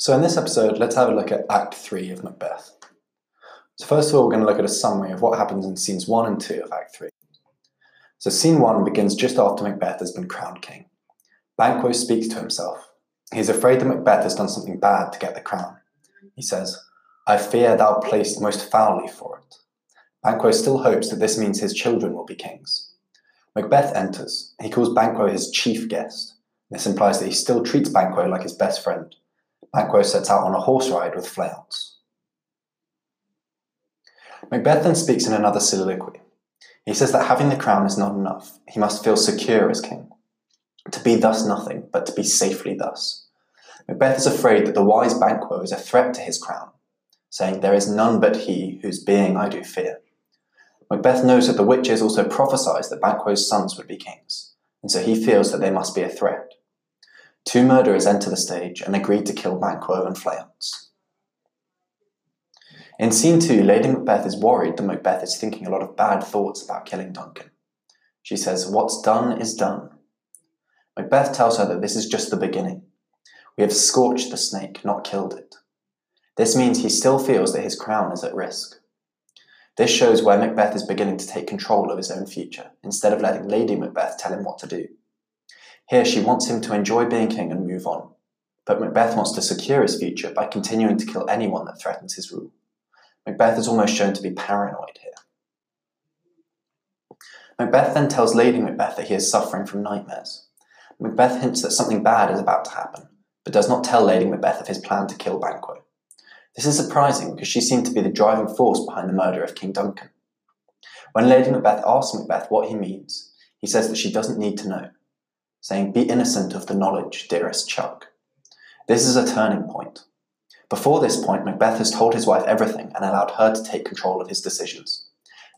So in this episode, let's have a look at Act 3 of Macbeth. So first of all, we're going to look at a summary of what happens in scenes 1 and 2 of Act 3. So scene 1 begins just after Macbeth has been crowned king. Banquo speaks to himself. He is afraid that Macbeth has done something bad to get the crown. He says, I fear thou placed most foully for it. Banquo still hopes that this means his children will be kings. Macbeth enters. He calls Banquo his chief guest. This implies that he still treats Banquo like his best friend. Banquo sets out on a horse ride with Fleance. Macbeth then speaks in another soliloquy. He says that having the crown is not enough. He must feel secure as king. To be thus nothing, but to be safely thus. Macbeth is afraid that the wise Banquo is a threat to his crown, saying, There is none but he whose being I do fear. Macbeth knows that the witches also prophesied that Banquo's sons would be kings, and so he feels that they must be a threat. Two murderers enter the stage and agree to kill Banquo and Fleance. In scene two, Lady Macbeth is worried that Macbeth is thinking a lot of bad thoughts about killing Duncan. She says, What's done is done. Macbeth tells her that this is just the beginning. We have scorched the snake, not killed it. This means he still feels that his crown is at risk. This shows where Macbeth is beginning to take control of his own future, instead of letting Lady Macbeth tell him what to do. Here she wants him to enjoy being king and move on, but Macbeth wants to secure his future by continuing to kill anyone that threatens his rule. Macbeth is almost shown to be paranoid here. Macbeth then tells Lady Macbeth that he is suffering from nightmares. Macbeth hints that something bad is about to happen, but does not tell Lady Macbeth of his plan to kill Banquo. This is surprising because she seemed to be the driving force behind the murder of King Duncan. When Lady Macbeth asks Macbeth what he means, he says that she doesn't need to know, saying, Be innocent of the knowledge, dearest Chuck. This is a turning point. Before this point, Macbeth has told his wife everything and allowed her to take control of his decisions.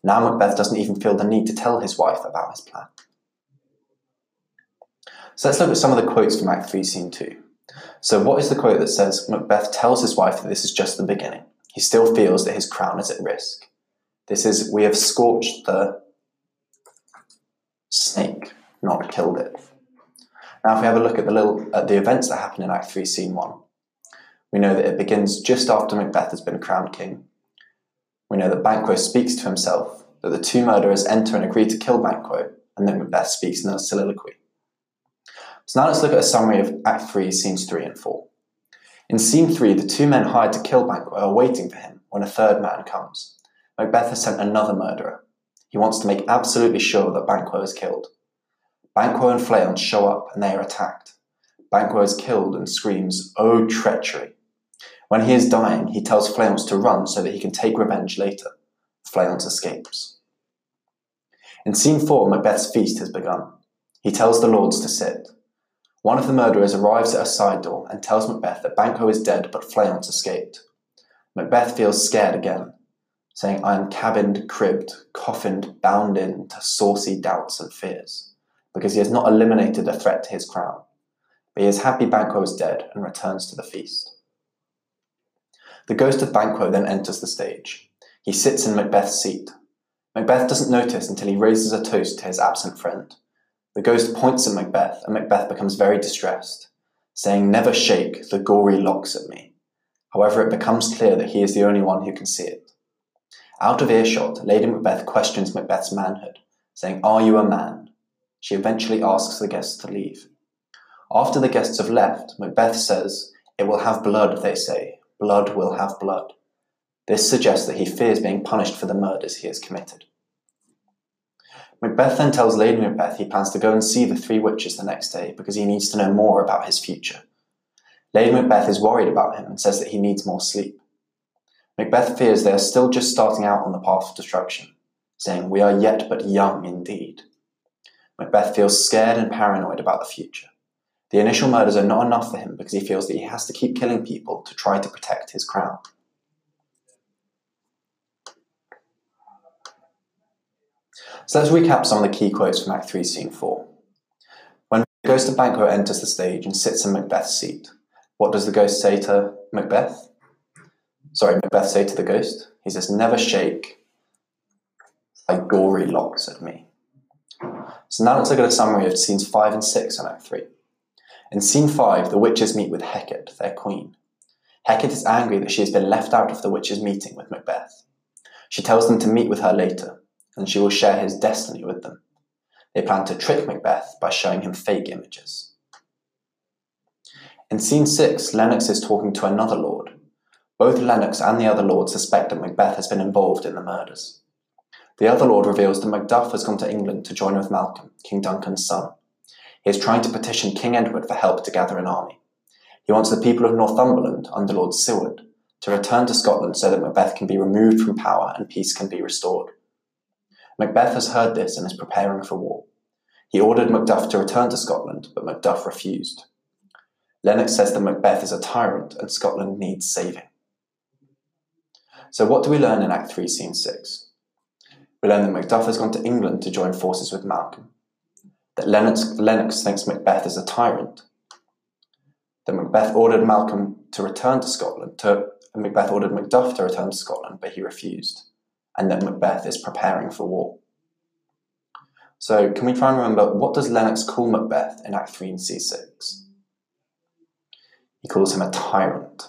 Now Macbeth doesn't even feel the need to tell his wife about his plan. So let's look at some of the quotes from Act 3, Scene 2. So, what is the quote that says Macbeth tells his wife that this is just the beginning? He still feels that his crown is at risk. This is, We have scorched the snake, not killed it. Now, if we have a look at the little at the events that happen in Act 3, Scene 1, we know that it begins just after Macbeth has been crowned king. We know that Banquo speaks to himself, that the two murderers enter and agree to kill Banquo, and that Macbeth speaks in a soliloquy. So now let's look at a summary of Act 3, Scenes 3 and 4. In Scene 3, the two men hired to kill Banquo are waiting for him when a third man comes. Macbeth has sent another murderer. He wants to make absolutely sure that Banquo is killed. Banquo and Fleance show up and they are attacked. Banquo is killed and screams, Oh, treachery! When he is dying, he tells Fleance to run so that he can take revenge later. Fleance escapes. In scene 4, Macbeth's feast has begun. He tells the lords to sit. One of the murderers arrives at a side door and tells Macbeth that Banquo is dead but Fleance escaped. Macbeth feels scared again, saying, I am cabined, cribbed, coffined, bound in to saucy doubts and fears, because he has not eliminated a threat to his crown. But he is happy Banquo is dead and returns to the feast. The ghost of Banquo then enters the stage. He sits in Macbeth's seat. Macbeth doesn't notice until he raises a toast to his absent friend. The ghost points at Macbeth, and Macbeth becomes very distressed, saying, Never shake the gory locks at me. However, it becomes clear that he is the only one who can see it. Out of earshot, Lady Macbeth questions Macbeth's manhood, saying, Are you a man? She eventually asks the guests to leave. After the guests have left, Macbeth says, It will have blood, they say, blood will have blood. This suggests that he fears being punished for the murders he has committed. Macbeth then tells Lady Macbeth he plans to go and see the three witches the next day because he needs to know more about his future. Lady Macbeth is worried about him and says that he needs more sleep. Macbeth fears they are still just starting out on the path of destruction, saying, We are yet but young indeed. Macbeth feels scared and paranoid about the future. The initial murders are not enough for him because he feels that he has to keep killing people to try to protect his crown. So let's recap some of the key quotes from Act 3, Scene 4. When the ghost of Banquo enters the stage and sits in Macbeth's seat, what does the ghost say to Macbeth? Sorry, Macbeth say to the ghost? He says, Never shake thy gory locks at me. So now let's look at a summary of scenes 5 and 6 in Act 3. In scene 5, the witches meet with Hecate, their queen. Hecate is angry that she has been left out of the witches' meeting with Macbeth. She tells them to meet with her later, and she will share his destiny with them. They plan to trick Macbeth by showing him fake images. In scene 6, Lennox is talking to another lord. Both Lennox and the other lord suspect that Macbeth has been involved in the murders. The other lord reveals that Macduff has gone to England to join with Malcolm, King Duncan's son. He is trying to petition King Edward for help to gather an army. He wants the people of Northumberland, under Lord Seward, to return to Scotland so that Macbeth can be removed from power and peace can be restored. Macbeth has heard this and is preparing for war. He ordered Macduff to return to Scotland, but Macduff refused. Lennox says that Macbeth is a tyrant and Scotland needs saving. So, what do we learn in Act 3, Scene 6? We learn that Macduff has gone to England to join forces with Malcolm, that Lennox, Lennox thinks Macbeth is a tyrant, that Macbeth ordered Malcolm to return to Scotland, to, Macbeth ordered Macduff to return to Scotland, but he refused, and that Macbeth is preparing for war. So, can we try and remember what does Lennox call Macbeth in Act 3 and C6? He calls him a tyrant.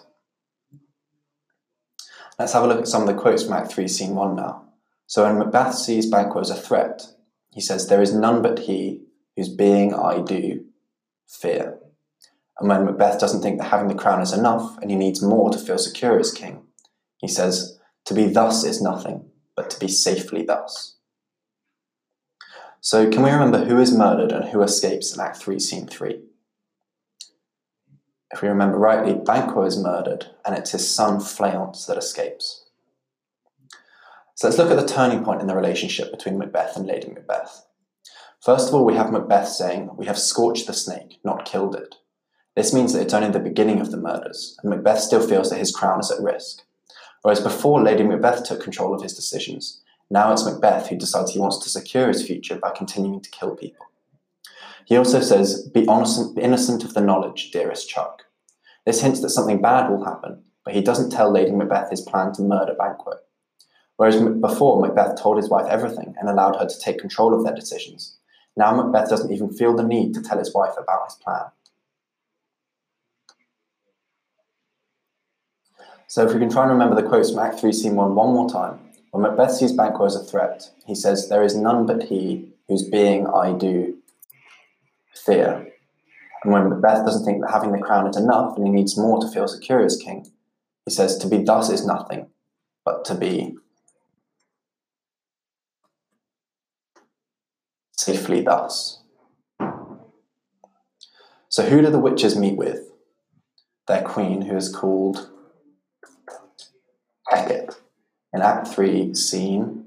Let's have a look at some of the quotes from Act 3, Scene 1 now. So, when Macbeth sees Banquo as a threat, he says, There is none but he whose being I do fear. And when Macbeth doesn't think that having the crown is enough and he needs more to feel secure as king, he says, To be thus is nothing, but to be safely thus. So, can we remember who is murdered and who escapes in Act 3, Scene 3? If we remember rightly, Banquo is murdered, and it's his son Fleance that escapes. So let's look at the turning point in the relationship between Macbeth and Lady Macbeth. First of all, we have Macbeth saying, We have scorched the snake, not killed it. This means that it's only the beginning of the murders, and Macbeth still feels that his crown is at risk. Whereas before Lady Macbeth took control of his decisions, now it's Macbeth who decides he wants to secure his future by continuing to kill people. He also says, Be innocent, of the knowledge, dearest Chuck. This hints that something bad will happen, but he doesn't tell Lady Macbeth his plan to murder Banquo. Whereas before, Macbeth told his wife everything and allowed her to take control of their decisions. Now Macbeth doesn't even feel the need to tell his wife about his plan. So if we can try and remember the quotes from Act 3, Scene 1 one more time. When Macbeth sees Banquo as a threat, he says, There is none but he whose being I do fear. And when Macbeth doesn't think that having the crown is enough and he needs more to feel secure as king, he says, To be thus is nothing, but to be safely thus. So, who do the witches meet with? Their queen, who is called Hecate in Act 3, scene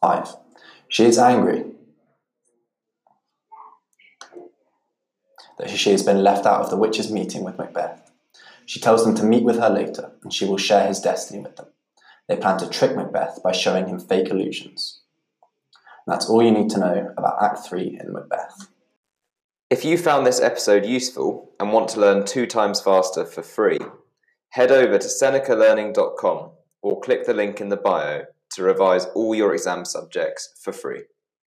5. She is angry that she has been left out of the witches' meeting with Macbeth. She tells them to meet with her later, and she will share his destiny with them. They plan to trick Macbeth by showing him fake illusions. And that's all you need to know about Act 3 in Macbeth. If you found this episode useful and want to learn two times faster for free, head over to senecalearning.com or click the link in the bio to revise all your exam subjects for free.